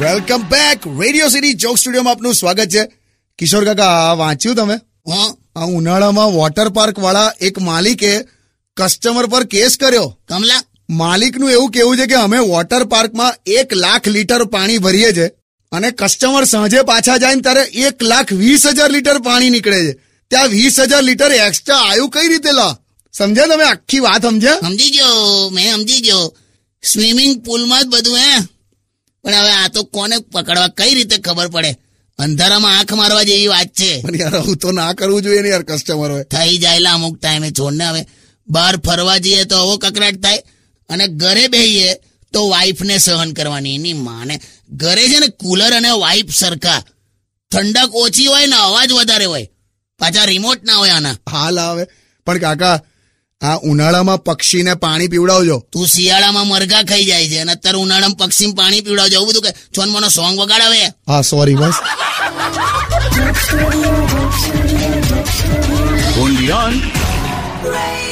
Welcome back radio city joke સ્ટુડિયોમાં આપનું સ્વાગત છે. કિશોર કાકા વાંચ્યું તમે? હા. ઉનાળામાં વોટર પાર્ક વાળા એક માલિકે કસ્ટમર પર કેસ કર્યો. કમલા. માલિકનું એવું કેવું છે કે અમે વોટર પાર્કમાં એક લાખ લીટર પાણી ભરીએ છે અને કસ્ટમર સાંજે પાછા જાય ત્યારે એક લાખ વીસ હજાર લીટર પાણી નીકળે છે. ત્યાં વીસ હજાર લીટર એક્સ્ટ્રા આવ્યું કઈ રીતે લા? સમજ્યા તમે આખી વાત સમજ્યા? સમજી ગયો મેં સમજી ગયો. સ્વિમિંગ પુલમાં જ બધું હે? પણ હવે આ તો કોને પકડવા કઈ રીતે ખબર પડે? અંધારામાં આંખ મારવા જેવી વાત છે. પણ યાર હું તો ના કરવું જોઈએ ને યાર કસ્ટમર હોય. થઈ જાયલા અમુક ટાઈમે છોડને હવે. બહાર ફરવા જઈએ તો આવો કકરાટ થાય અને ઘરે બેહીએ તો વાઈફને સહન કરવાની. એની માને. ઘરે છે ને કુલર અને વાઈફ સરખા. ઠંડક ઓછી હોય ને અવાજ વધારે હોય. પાછા રિમોટ ના હોય આના. હાલ આવે. પણ કાકા આ ઉનાળામાં પક્ષીને પાણી પીવડાવજો. તું શિયાળામાં મરઘા ખાઈ જાય છે અને અત્યારે ઉનાળામાં પક્ષી પાણી પીવડાવજો. એવું બધું કે છોન મને સોંગ વગાડાવે? હા સોરી બસ. Radio